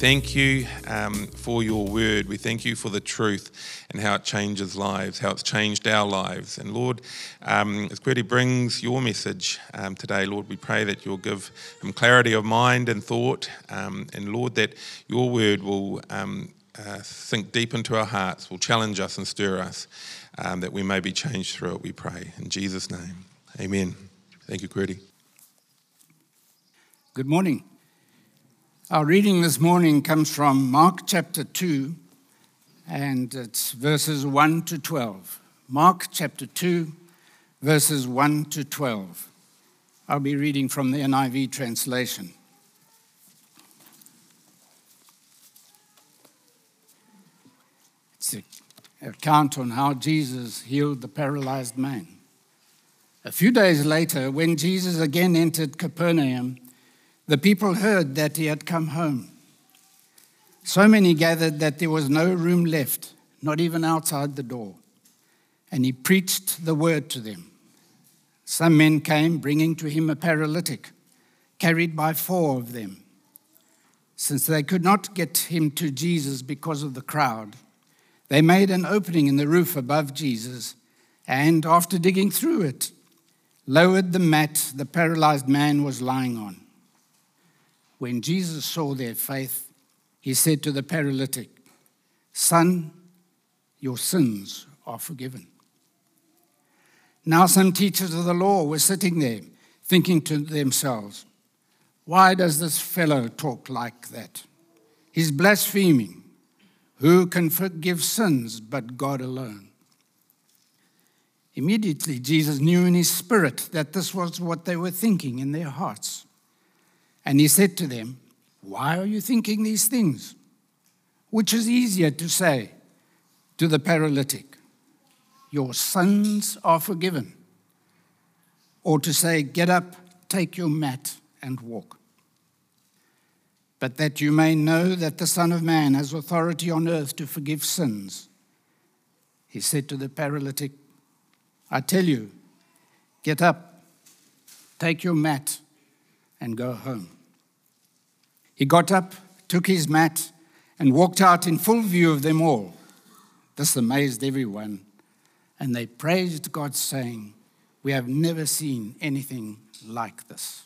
thank you um, for your word. We thank you for the truth and how it changes lives, how it's changed our lives. And Lord, um, as Query brings your message um, today, Lord, we pray that you'll give him clarity of mind and thought. Um, and Lord, that your word will um, uh, sink deep into our hearts, will challenge us and stir us, um, that we may be changed through it, we pray. In Jesus' name, amen. Thank you, Query. Good morning. Our reading this morning comes from Mark chapter 2, and it's verses 1 to 12. Mark chapter 2, verses 1 to 12. I'll be reading from the NIV translation. It's an account on how Jesus healed the paralyzed man. A few days later, when Jesus again entered Capernaum, the people heard that he had come home. So many gathered that there was no room left, not even outside the door. And he preached the word to them. Some men came, bringing to him a paralytic, carried by four of them. Since they could not get him to Jesus because of the crowd, they made an opening in the roof above Jesus, and after digging through it, lowered the mat the paralyzed man was lying on. When Jesus saw their faith, he said to the paralytic, Son, your sins are forgiven. Now, some teachers of the law were sitting there, thinking to themselves, Why does this fellow talk like that? He's blaspheming. Who can forgive sins but God alone? Immediately, Jesus knew in his spirit that this was what they were thinking in their hearts. And he said to them, Why are you thinking these things? Which is easier to say to the paralytic, Your sins are forgiven, or to say, Get up, take your mat, and walk. But that you may know that the Son of Man has authority on earth to forgive sins, he said to the paralytic, I tell you, get up, take your mat, and go home. He got up, took his mat, and walked out in full view of them all. This amazed everyone, and they praised God, saying, We have never seen anything like this.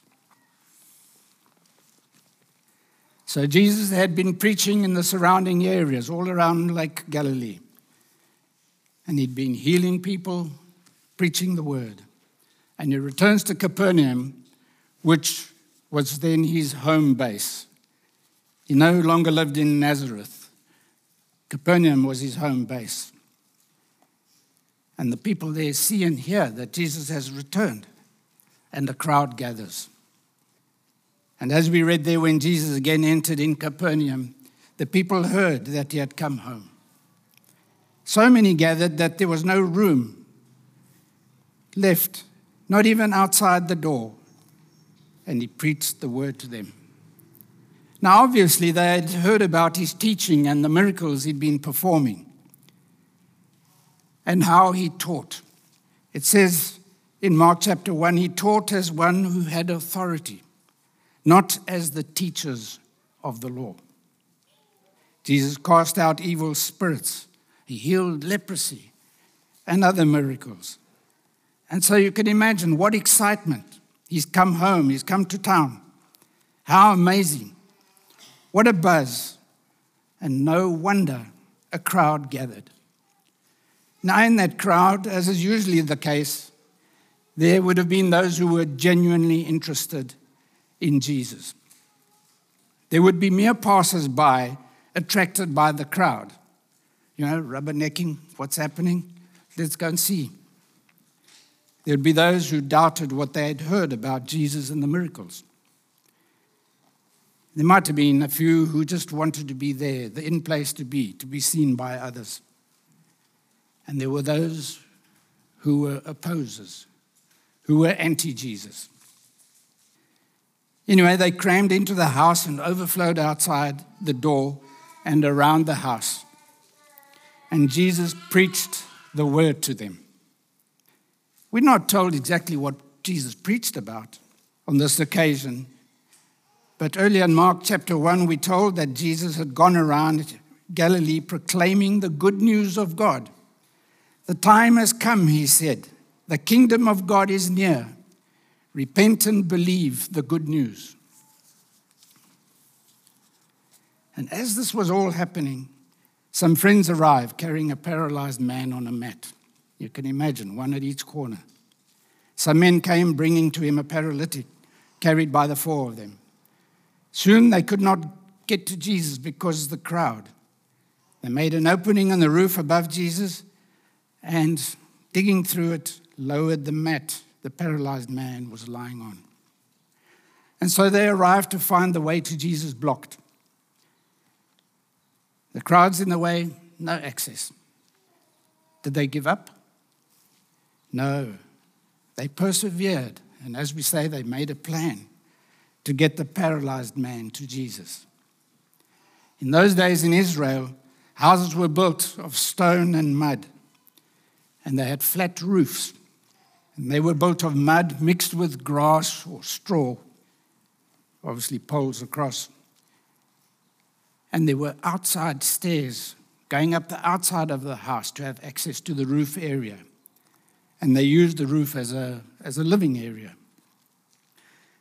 So Jesus had been preaching in the surrounding areas, all around Lake Galilee. And he'd been healing people, preaching the word. And he returns to Capernaum, which was then his home base. He no longer lived in Nazareth. Capernaum was his home base. And the people there see and hear that Jesus has returned, and the crowd gathers. And as we read there, when Jesus again entered in Capernaum, the people heard that he had come home. So many gathered that there was no room left, not even outside the door. And he preached the word to them. Now, obviously, they had heard about his teaching and the miracles he'd been performing and how he taught. It says in Mark chapter 1 he taught as one who had authority, not as the teachers of the law. Jesus cast out evil spirits, he healed leprosy and other miracles. And so you can imagine what excitement. He's come home, he's come to town. How amazing. What a buzz! And no wonder a crowd gathered. Now, in that crowd, as is usually the case, there would have been those who were genuinely interested in Jesus. There would be mere passers by attracted by the crowd. You know, rubbernecking, what's happening? Let's go and see. There'd be those who doubted what they had heard about Jesus and the miracles. There might have been a few who just wanted to be there, the in place to be, to be seen by others. And there were those who were opposers, who were anti Jesus. Anyway, they crammed into the house and overflowed outside the door and around the house. And Jesus preached the word to them. We're not told exactly what Jesus preached about on this occasion, But earlier in Mark chapter 1, we're told that Jesus had gone around Galilee proclaiming the good news of God. The time has come, he said. The kingdom of God is near. Repent and believe the good news. And as this was all happening, some friends arrived carrying a paralyzed man on a mat. You can imagine, one at each corner. Some men came bringing to him a paralytic, carried by the four of them. Soon they could not get to Jesus because of the crowd. They made an opening in the roof above Jesus and, digging through it, lowered the mat the paralyzed man was lying on. And so they arrived to find the way to Jesus blocked. The crowd's in the way, no access. Did they give up? No. They persevered, and as we say, they made a plan to get the paralyzed man to Jesus. In those days in Israel, houses were built of stone and mud, and they had flat roofs and they were built of mud mixed with grass or straw, obviously poles across. And there were outside stairs going up the outside of the house to have access to the roof area. And they used the roof as a, as a living area.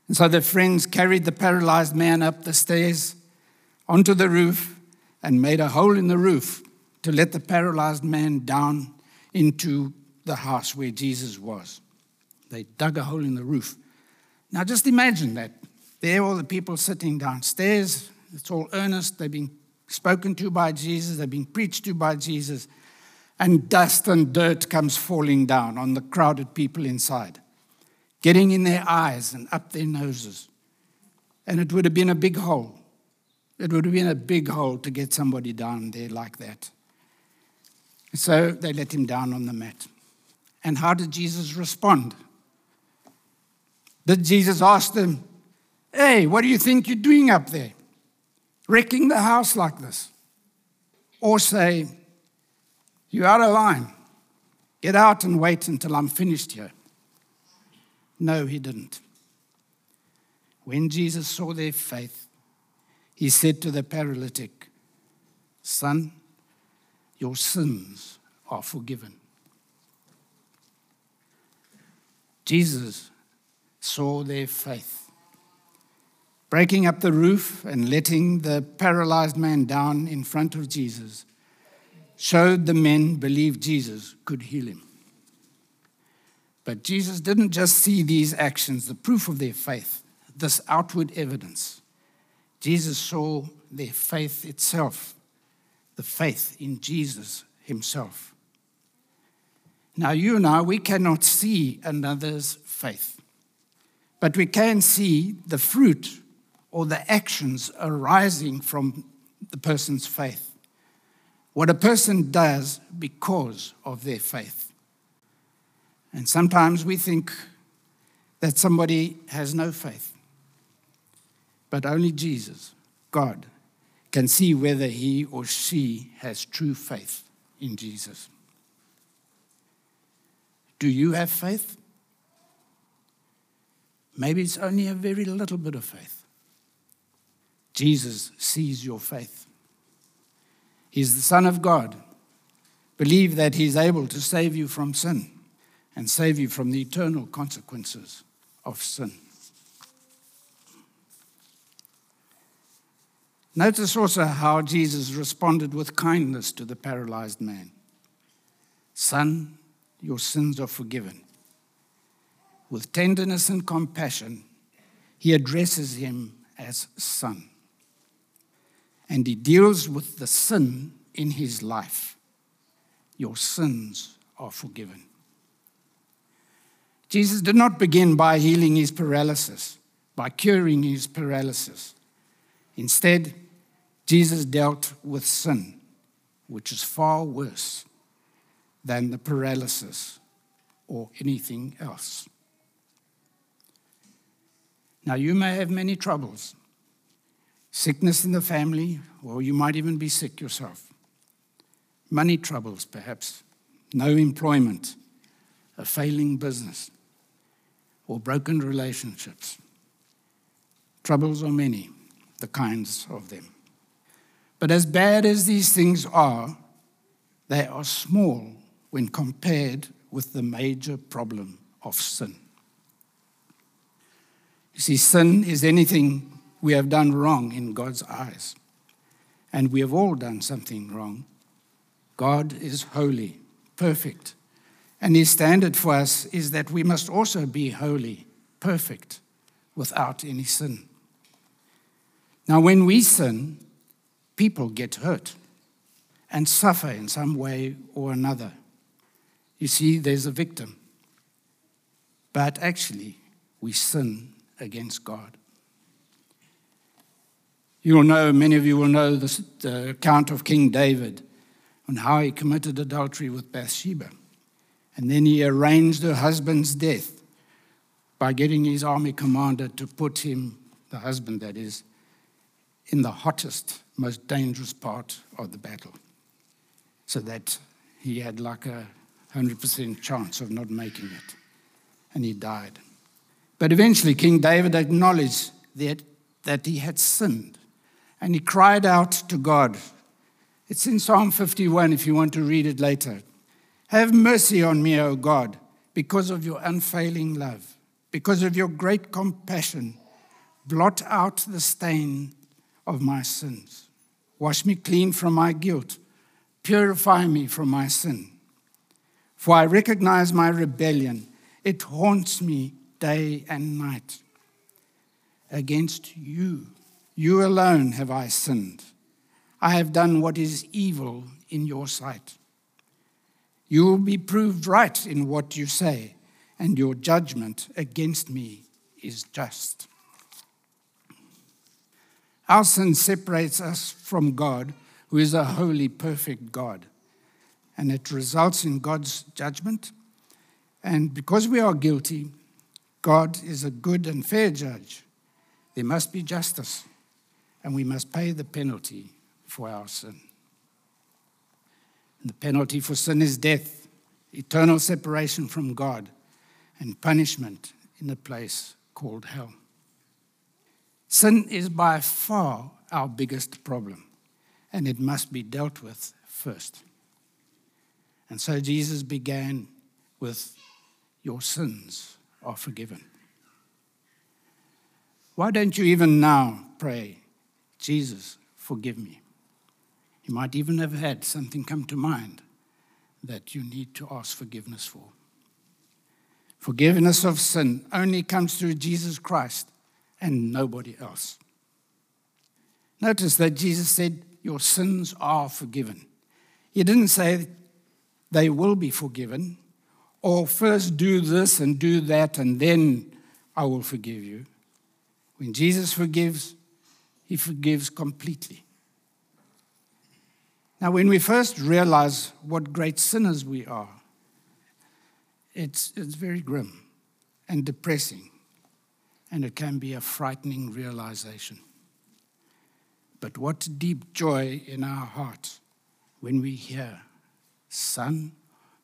And so their friends carried the paralyzed man up the stairs onto the roof and made a hole in the roof to let the paralyzed man down into the house where Jesus was. They dug a hole in the roof. Now just imagine that. There, all the people sitting downstairs. It's all earnest. They've been spoken to by Jesus, they've been preached to by Jesus, and dust and dirt comes falling down on the crowded people inside, getting in their eyes and up their noses. And it would have been a big hole. It would have been a big hole to get somebody down there like that. So they let him down on the mat. And how did Jesus respond? Did Jesus ask them, Hey, what do you think you're doing up there? Wrecking the house like this? Or say, You're out of line. Get out and wait until I'm finished here. No, he didn't. When Jesus saw their faith, he said to the paralytic, Son, your sins are forgiven. Jesus saw their faith. Breaking up the roof and letting the paralyzed man down in front of Jesus showed the men believed Jesus could heal him. But Jesus didn't just see these actions, the proof of their faith, this outward evidence. Jesus saw their faith itself, the faith in Jesus himself. Now, you and I, we cannot see another's faith. But we can see the fruit or the actions arising from the person's faith. What a person does because of their faith. And sometimes we think that somebody has no faith. But only Jesus, God, can see whether he or she has true faith in Jesus. Do you have faith? Maybe it's only a very little bit of faith. Jesus sees your faith. He's the Son of God. Believe that He's able to save you from sin and save you from the eternal consequences of sin. Notice also how Jesus responded with kindness to the paralyzed man Son, your sins are forgiven with tenderness and compassion, he addresses him as son. And he deals with the sin in his life. Your sins are forgiven. Jesus did not begin by healing his paralysis, by curing his paralysis. Instead, Jesus dealt with sin, which is far worse than the paralysis or anything else. Now, you may have many troubles sickness in the family, or you might even be sick yourself. Money troubles, perhaps, no employment, a failing business, or broken relationships. Troubles are many. the kinds of them. But as bad as these things are, they are small when compared with the major problem of sin. You see, sin is anything we have done wrong in God's eyes. And we have all done something wrong. God is holy, perfect. And his standard for us is that we must also be holy, perfect, without any sin. Now, when we sin, people get hurt and suffer in some way or another. You see, there's a victim. But actually, we sin against God. You will know, many of you will know the account of King David and how he committed adultery with Bathsheba. And then he arranged her husband's death by getting his army commander to put him, the husband that is, in the hottest, most dangerous part of the battle, so that he had like a 100% chance of not making it. And he died. But eventually, King David acknowledged that, that he had sinned, and he cried out to God. It's in Psalm 51 if you want to read it later. Have mercy on me, O God, because of your unfailing love, because of your great compassion. Blot out the stain of my sins. Wash me clean from my guilt. Purify me from my sin. For I recognize my rebellion. It haunts me day and night. Against you, you alone have I sinned. I have done what is evil in your sight. You will be proved right in what you say, and your judgment against me is just. Our sin separates us from God, who is a holy, perfect God, and it results in God's judgment. And because we are guilty, God is a good and fair judge. There must be justice, and we must pay the penalty for our sin. And the penalty for sin is death, eternal separation from God, and punishment in a place called hell. Sin is by far our biggest problem, and it must be dealt with first. And so Jesus began with, Your sins are forgiven. Why don't you even now pray, Jesus, forgive me? You might even have had something come to mind that you need to ask forgiveness for. Forgiveness of sin only comes through Jesus Christ and nobody else. Notice that Jesus said, Your sins are forgiven. He didn't say they will be forgiven, or first do this and do that, and then I will forgive you. When Jesus forgives, he forgives completely. Now, when we first realize what great sinners we are, it's, it's very grim and depressing and it can be a frightening realization. But what deep joy in our heart when we hear, son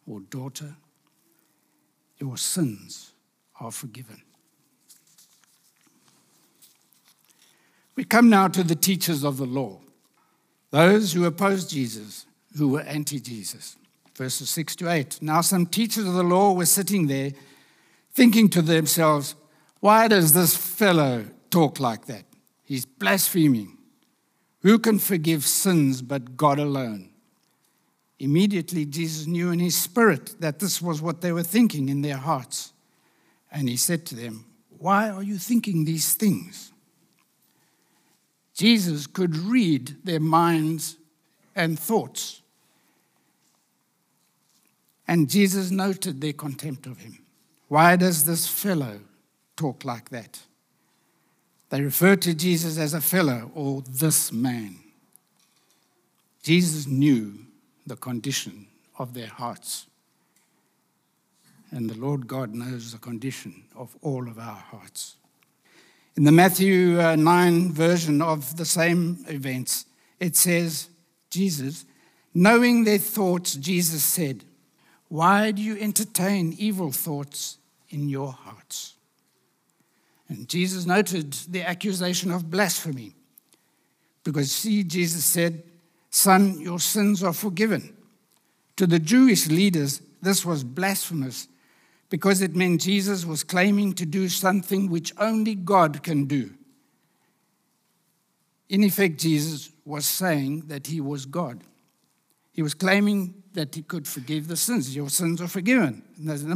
or daughter, your sins are forgiven. We come now to the teachers of the law, those who opposed Jesus, who were anti Jesus. Verses 6 to 8. Now, some teachers of the law were sitting there, thinking to themselves, why does this fellow talk like that? He's blaspheming. Who can forgive sins but God alone? Immediately, Jesus knew in his spirit that this was what they were thinking in their hearts. And he said to them, Why are you thinking these things? Jesus could read their minds and thoughts. And Jesus noted their contempt of him. Why does this fellow talk like that. They refer to Jesus as a fellow or this man. Jesus knew the condition of their hearts. And the Lord God knows the condition of all of our hearts. In the Matthew uh, 9 version of the same events, it says, Jesus, knowing their thoughts, Jesus said, Why do you entertain evil thoughts in your hearts? And Jesus noted the accusation of blasphemy. Because, see, Jesus said, Son, your sins are forgiven. To the Jewish leaders, this was blasphemous because it meant Jesus was claiming to do something which only God can do. In effect, Jesus was saying that he was God. He was claiming that he could forgive the sins. Your sins are forgiven.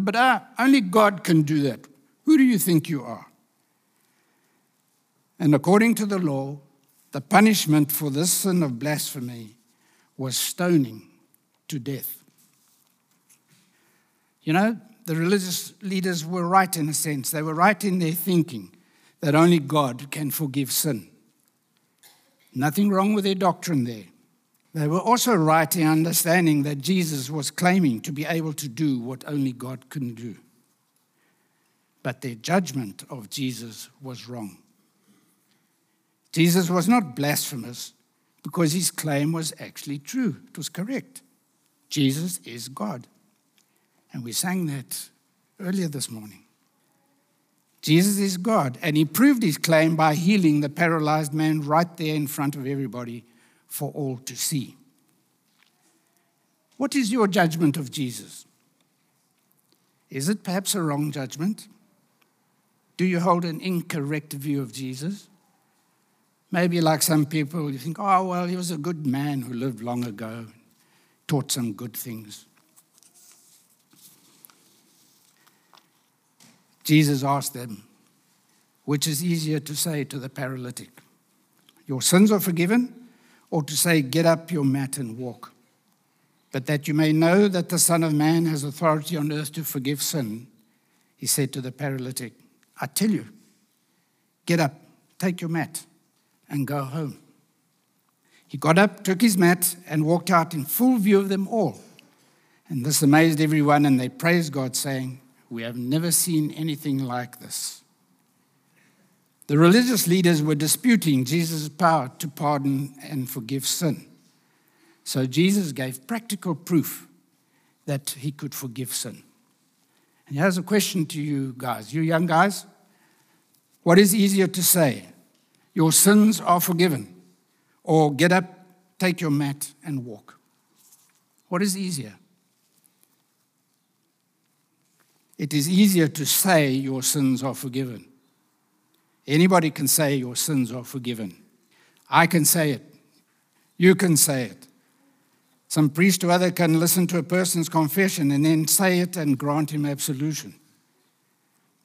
But uh, only God can do that. Who do you think you are? And according to the law, the punishment for this sin of blasphemy was stoning to death. You know, the religious leaders were right in a sense. They were right in their thinking that only God can forgive sin. Nothing wrong with their doctrine there. They were also right in understanding that Jesus was claiming to be able to do what only God can do. But their judgment of Jesus was wrong. Jesus was not blasphemous because his claim was actually true, it was correct. Jesus is God. And we sang that earlier this morning. Jesus is God, and he proved his claim by healing the paralyzed man right there in front of everybody for all to see. What is your judgment of Jesus? Is it perhaps a wrong judgment? Do you hold an incorrect view of Jesus? Maybe, like some people, you think, oh, well, he was a good man who lived long ago, taught some good things. Jesus asked them, which is easier to say to the paralytic, Your sins are forgiven, or to say, Get up your mat and walk? But that you may know that the Son of Man has authority on earth to forgive sin, he said to the paralytic, I tell you, get up, take your mat, and go home. He got up, took his mat, and walked out in full view of them all. And this amazed everyone, and they praised God, saying, we have never seen anything like this. The religious leaders were disputing Jesus' power to pardon and forgive sin. So Jesus gave practical proof that he could forgive sin. And here's a question to you guys, you young guys. What is easier to say? Your sins are forgiven. Or get up, take your mat, and walk. What is easier? It is easier to say your sins are forgiven. Anybody can say your sins are forgiven. I can say it. You can say it. Some priest or other can listen to a person's confession and then say it and grant him absolution.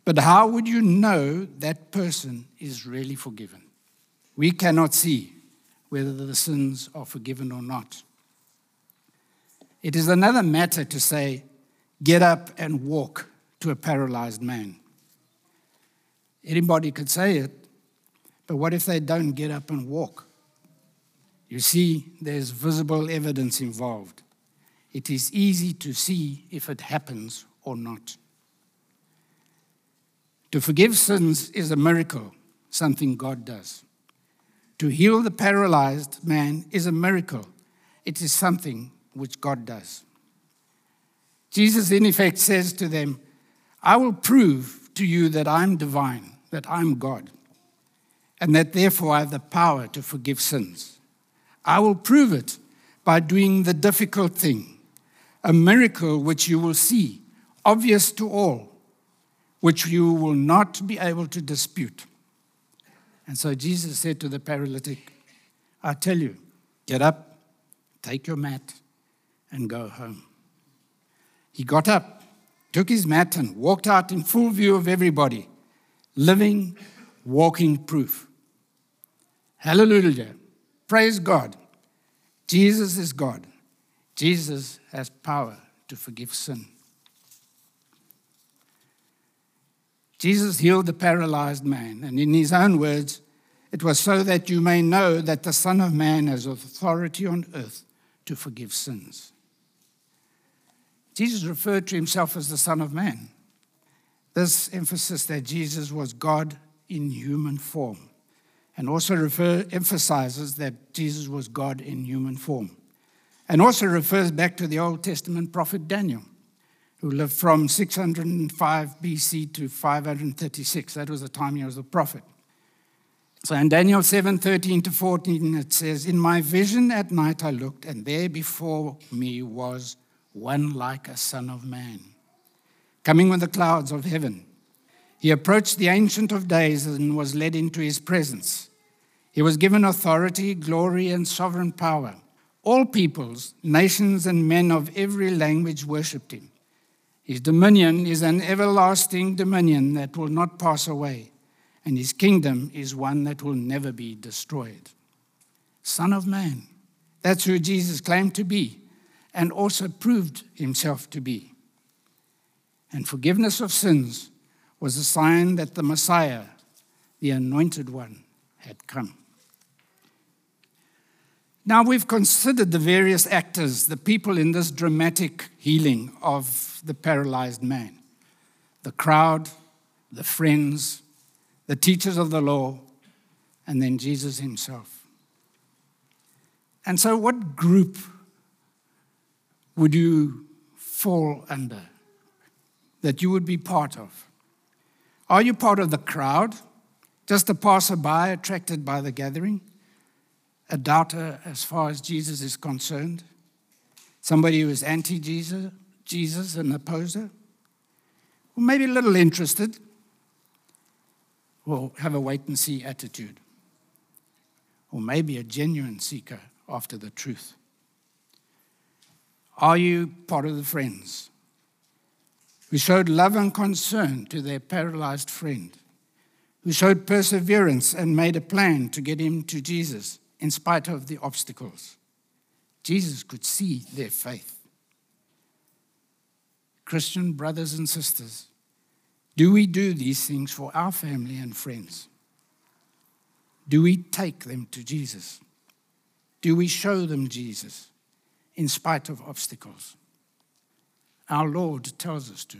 But how would you know that person is really forgiven? We cannot see whether the sins are forgiven or not. It is another matter to say, get up and walk to a paralyzed man. Anybody could say it, but what if they don't get up and walk? You see, there's visible evidence involved. It is easy to see if it happens or not. To forgive sins is a miracle, something God does. To heal the paralyzed man is a miracle. It is something which God does. Jesus, in effect, says to them, I will prove to you that I'm divine, that I'm God, and that therefore I have the power to forgive sins. I will prove it by doing the difficult thing, a miracle which you will see, obvious to all, which you will not be able to dispute. And so Jesus said to the paralytic, I tell you, get up, take your mat, and go home. He got up took his mat and walked out in full view of everybody, living, walking proof. Hallelujah. Praise God. Jesus is God. Jesus has power to forgive sin. Jesus healed the paralyzed man, and in his own words, it was so that you may know that the Son of Man has authority on earth to forgive sins. Jesus referred to himself as the Son of Man. This emphasis that Jesus was God in human form, and also refer, emphasizes that Jesus was God in human form, and also refers back to the Old Testament prophet Daniel, who lived from 605 BC to 536. That was the time he was a prophet. So in Daniel 7 13 to 14, it says, In my vision at night I looked, and there before me was one like a son of man, coming with the clouds of heaven. He approached the Ancient of Days and was led into his presence. He was given authority, glory, and sovereign power. All peoples, nations, and men of every language worshipped him. His dominion is an everlasting dominion that will not pass away, and his kingdom is one that will never be destroyed. Son of Man, that's who Jesus claimed to be and also proved himself to be. And forgiveness of sins was a sign that the Messiah, the anointed one, had come. Now we've considered the various actors, the people in this dramatic healing of the paralyzed man the crowd, the friends, the teachers of the law, and then Jesus himself. And so, what group would you fall under that you would be part of? Are you part of the crowd, just a passerby attracted by the gathering? a doubter as far as Jesus is concerned, somebody who is anti Jesus, Jesus, an opposer, or maybe a little interested, or have a wait and see attitude, or maybe a genuine seeker after the truth. Are you part of the friends who showed love and concern to their paralyzed friend, who showed perseverance and made a plan to get him to Jesus? in spite of the obstacles. Jesus could see their faith. Christian brothers and sisters, do we do these things for our family and friends? Do we take them to Jesus? Do we show them Jesus in spite of obstacles? Our Lord tells us to.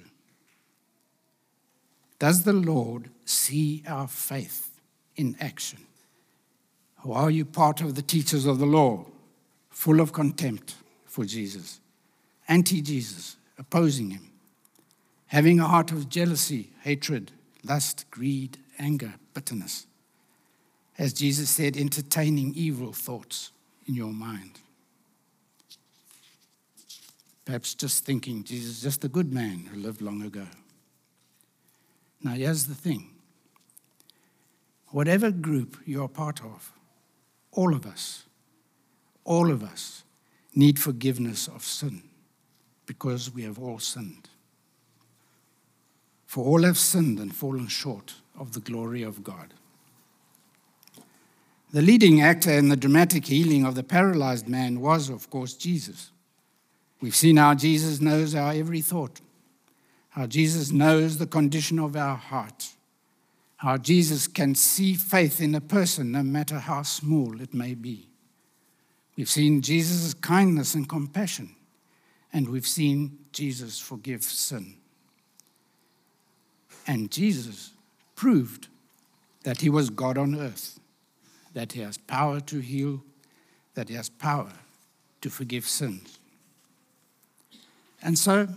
Does the Lord see our faith in action? Or are you part of the teachers of the law, full of contempt for Jesus, anti Jesus, opposing him, having a heart of jealousy, hatred, lust, greed, anger, bitterness? As Jesus said, entertaining evil thoughts in your mind. Perhaps just thinking Jesus is just a good man who lived long ago. Now, here's the thing whatever group you're part of, all of us, all of us need forgiveness of sin because we have all sinned. For all have sinned and fallen short of the glory of God. The leading actor in the dramatic healing of the paralyzed man was, of course, Jesus. We've seen how Jesus knows our every thought, how Jesus knows the condition of our heart how Jesus can see faith in a person, no matter how small it may be. We've seen Jesus' kindness and compassion, and we've seen Jesus forgive sin. And Jesus proved that he was God on earth, that he has power to heal, that he has power to forgive sins. And so,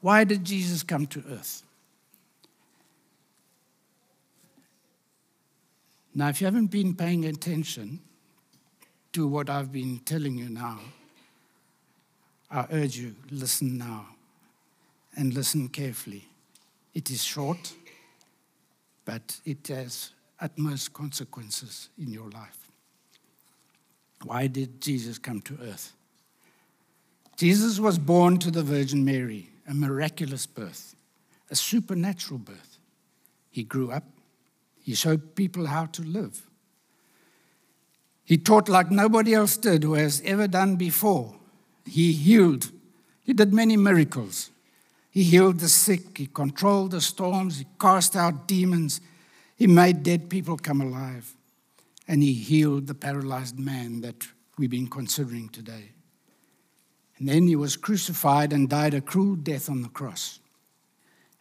why did Jesus come to earth? Now, if you haven't been paying attention to what I've been telling you now, I urge you, listen now and listen carefully. It is short, but it has utmost consequences in your life. Why did Jesus come to earth? Jesus was born to the Virgin Mary, a miraculous birth, a supernatural birth. He grew up he showed people how to live. He taught like nobody else did who has ever done before. He healed. He did many miracles. He healed the sick. He controlled the storms. He cast out demons. He made dead people come alive. And he healed the paralyzed man that we've been considering today. And then he was crucified and died a cruel death on the cross.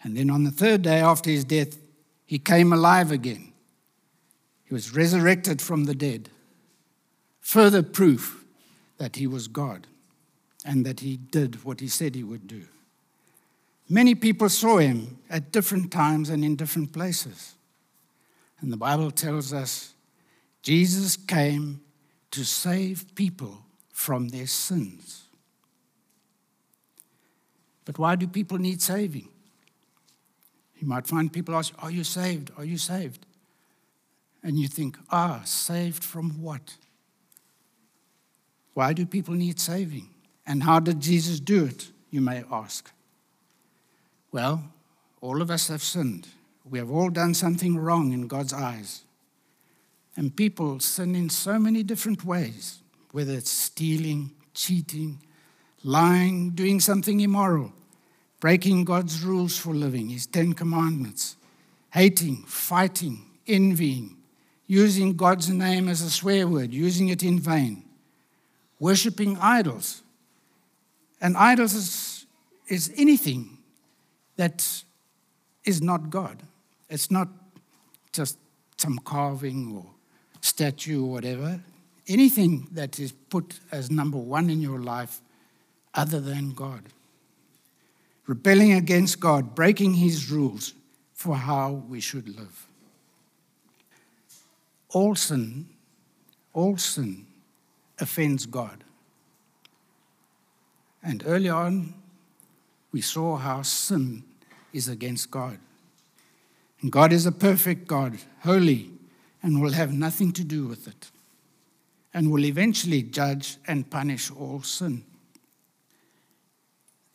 And then on the third day after his death, he came alive again. He was resurrected from the dead. Further proof that he was God and that he did what he said he would do. Many people saw him at different times and in different places. And the Bible tells us Jesus came to save people from their sins. But why do people need saving? You might find people ask, Are you saved? Are you saved? And you think, Ah, saved from what? Why do people need saving? And how did Jesus do it, you may ask? Well, all of us have sinned. We have all done something wrong in God's eyes. And people sin in so many different ways, whether it's stealing, cheating, lying, doing something immoral, breaking God's rules for living, His Ten Commandments, hating, fighting, envying, using God's name as a swear word, using it in vain, worshipping idols. And idols is, is anything that is not God. It's not just some carving or statue or whatever. Anything that is put as number one in your life other than God. Rebelling against God, breaking his rules for how we should live. All sin, all sin offends God. And early on, we saw how sin is against God. And God is a perfect God, holy, and will have nothing to do with it, and will eventually judge and punish all sin.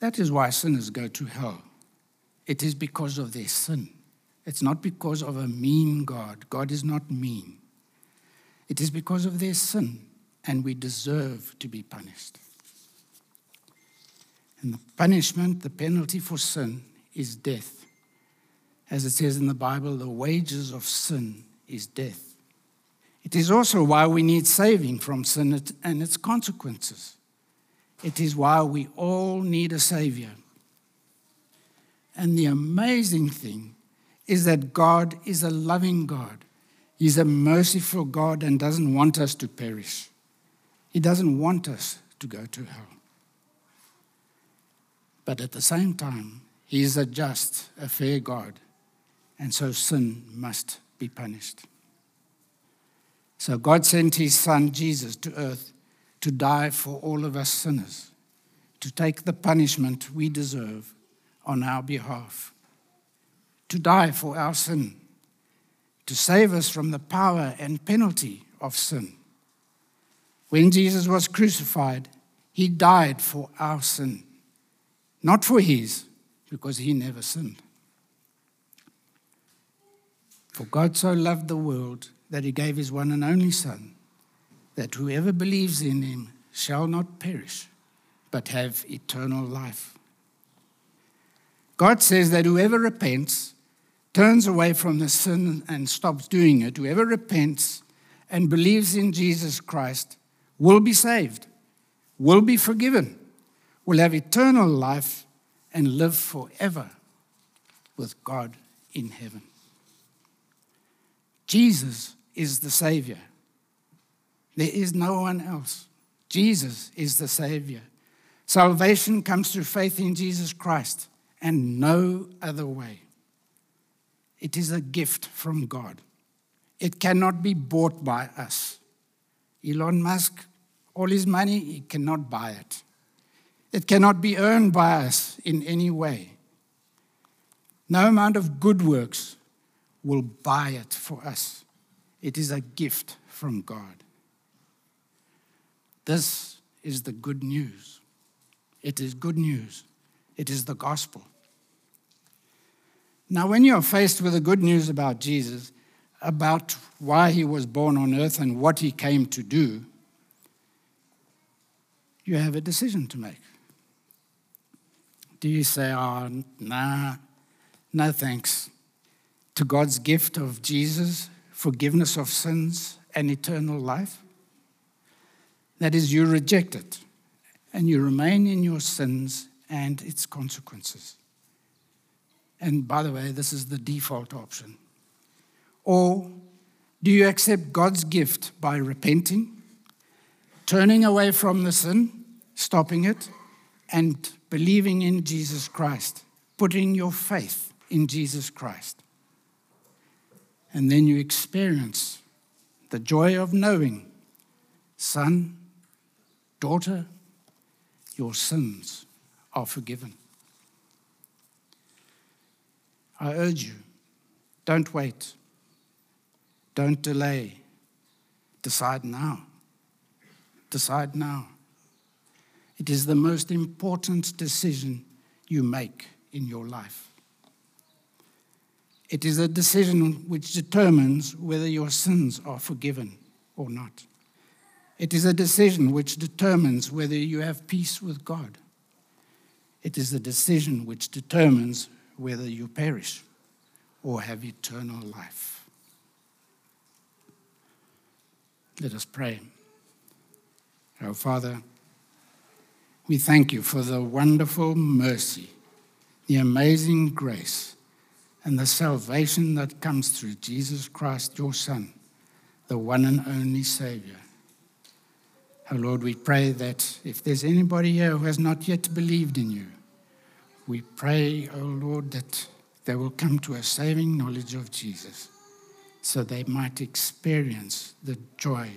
That is why sinners go to hell. It is because of their sin. It's not because of a mean God. God is not mean. It is because of their sin, and we deserve to be punished. And the punishment, the penalty for sin, is death. As it says in the Bible, the wages of sin is death. It is also why we need saving from sin and its consequences. It is why we all need a Savior. And the amazing thing is that God is a loving God. He's a merciful God and doesn't want us to perish. He doesn't want us to go to hell. But at the same time, He is a just, a fair God, and so sin must be punished. So God sent His Son Jesus to earth to die for all of us sinners, to take the punishment we deserve on our behalf, to die for our sin, to save us from the power and penalty of sin. When Jesus was crucified, he died for our sin, not for his, because he never sinned. For God so loved the world that he gave his one and only Son that whoever believes in him shall not perish, but have eternal life. God says that whoever repents, turns away from the sin and stops doing it, whoever repents and believes in Jesus Christ will be saved, will be forgiven, will have eternal life, and live forever with God in heaven. Jesus is the Savior. There is no one else. Jesus is the Savior. Salvation comes through faith in Jesus Christ and no other way. It is a gift from God. It cannot be bought by us. Elon Musk, all his money, he cannot buy it. It cannot be earned by us in any way. No amount of good works will buy it for us. It is a gift from God. This is the good news. It is good news. It is the gospel. Now, when you're faced with the good news about Jesus, about why he was born on earth and what he came to do, you have a decision to make. Do you say, oh, nah, no thanks to God's gift of Jesus, forgiveness of sins, and eternal life? That is, you reject it and you remain in your sins and its consequences. And by the way, this is the default option. Or do you accept God's gift by repenting, turning away from the sin, stopping it, and believing in Jesus Christ, putting your faith in Jesus Christ? And then you experience the joy of knowing, son, daughter, your sins are forgiven. I urge you, don't wait, don't delay, decide now. Decide now. It is the most important decision you make in your life. It is a decision which determines whether your sins are forgiven or not. It is a decision which determines whether you have peace with God. It is a decision which determines whether you perish or have eternal life. Let us pray. Our Father, we thank you for the wonderful mercy, the amazing grace, and the salvation that comes through Jesus Christ, your Son, the one and only Savior. Oh Lord, we pray that if there's anybody here who has not yet believed in you, we pray, oh Lord, that they will come to a saving knowledge of Jesus so they might experience the joy,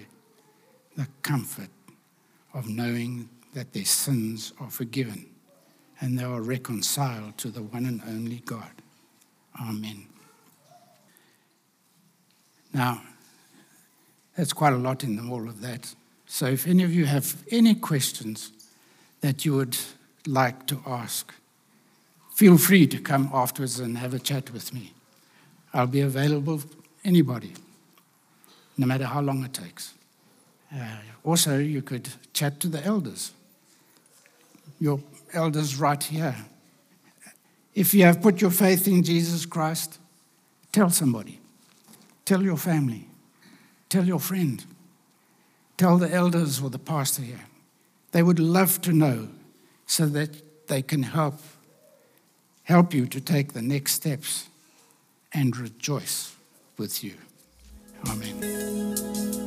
the comfort of knowing that their sins are forgiven and they are reconciled to the one and only God. Amen. Now, that's quite a lot in all of that. So, if any of you have any questions that you would like to ask, feel free to come afterwards and have a chat with me. I'll be available anybody, no matter how long it takes. Uh, also, you could chat to the elders. Your elders right here. If you have put your faith in Jesus Christ, tell somebody. Tell your family. Tell your friend. Tell the elders or the pastor here. They would love to know so that they can help help you to take the next steps and rejoice with you. Amen.